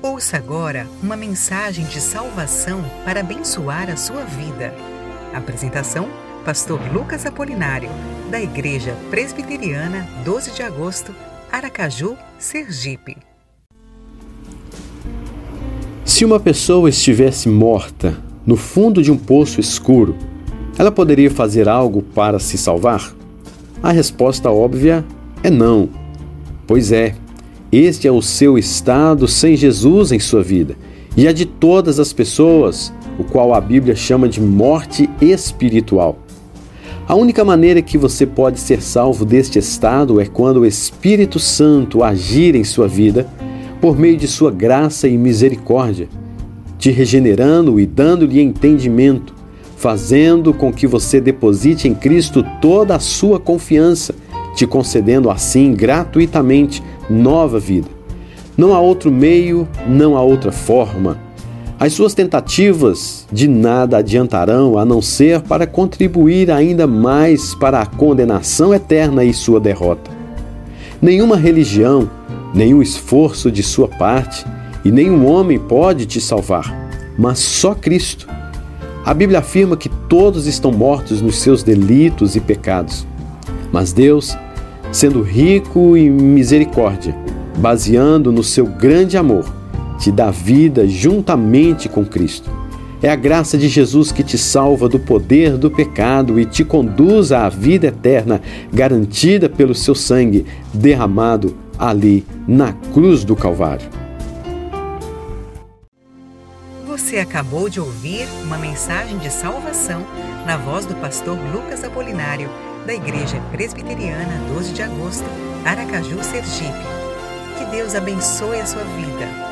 Ouça agora uma mensagem de salvação para abençoar a sua vida. Apresentação: Pastor Lucas Apolinário, da Igreja Presbiteriana 12 de Agosto, Aracaju, Sergipe. Se uma pessoa estivesse morta no fundo de um poço escuro, ela poderia fazer algo para se salvar? A resposta óbvia é não. Pois é, este é o seu estado sem Jesus em sua vida e é de todas as pessoas, o qual a Bíblia chama de morte espiritual. A única maneira que você pode ser salvo deste estado é quando o Espírito Santo agir em sua vida por meio de sua graça e misericórdia, te regenerando e dando-lhe entendimento, fazendo com que você deposite em Cristo toda a sua confiança te concedendo assim gratuitamente nova vida. Não há outro meio, não há outra forma. As suas tentativas de nada adiantarão a não ser para contribuir ainda mais para a condenação eterna e sua derrota. Nenhuma religião, nenhum esforço de sua parte e nenhum homem pode te salvar, mas só Cristo. A Bíblia afirma que todos estão mortos nos seus delitos e pecados. Mas Deus sendo rico em misericórdia, baseando no seu grande amor, te dá vida juntamente com Cristo. É a graça de Jesus que te salva do poder do pecado e te conduz à vida eterna, garantida pelo seu sangue derramado ali na cruz do Calvário. Você acabou de ouvir uma mensagem de salvação na voz do pastor Lucas Apolinário da Igreja Presbiteriana 12 de Agosto, Aracaju, Sergipe. Que Deus abençoe a sua vida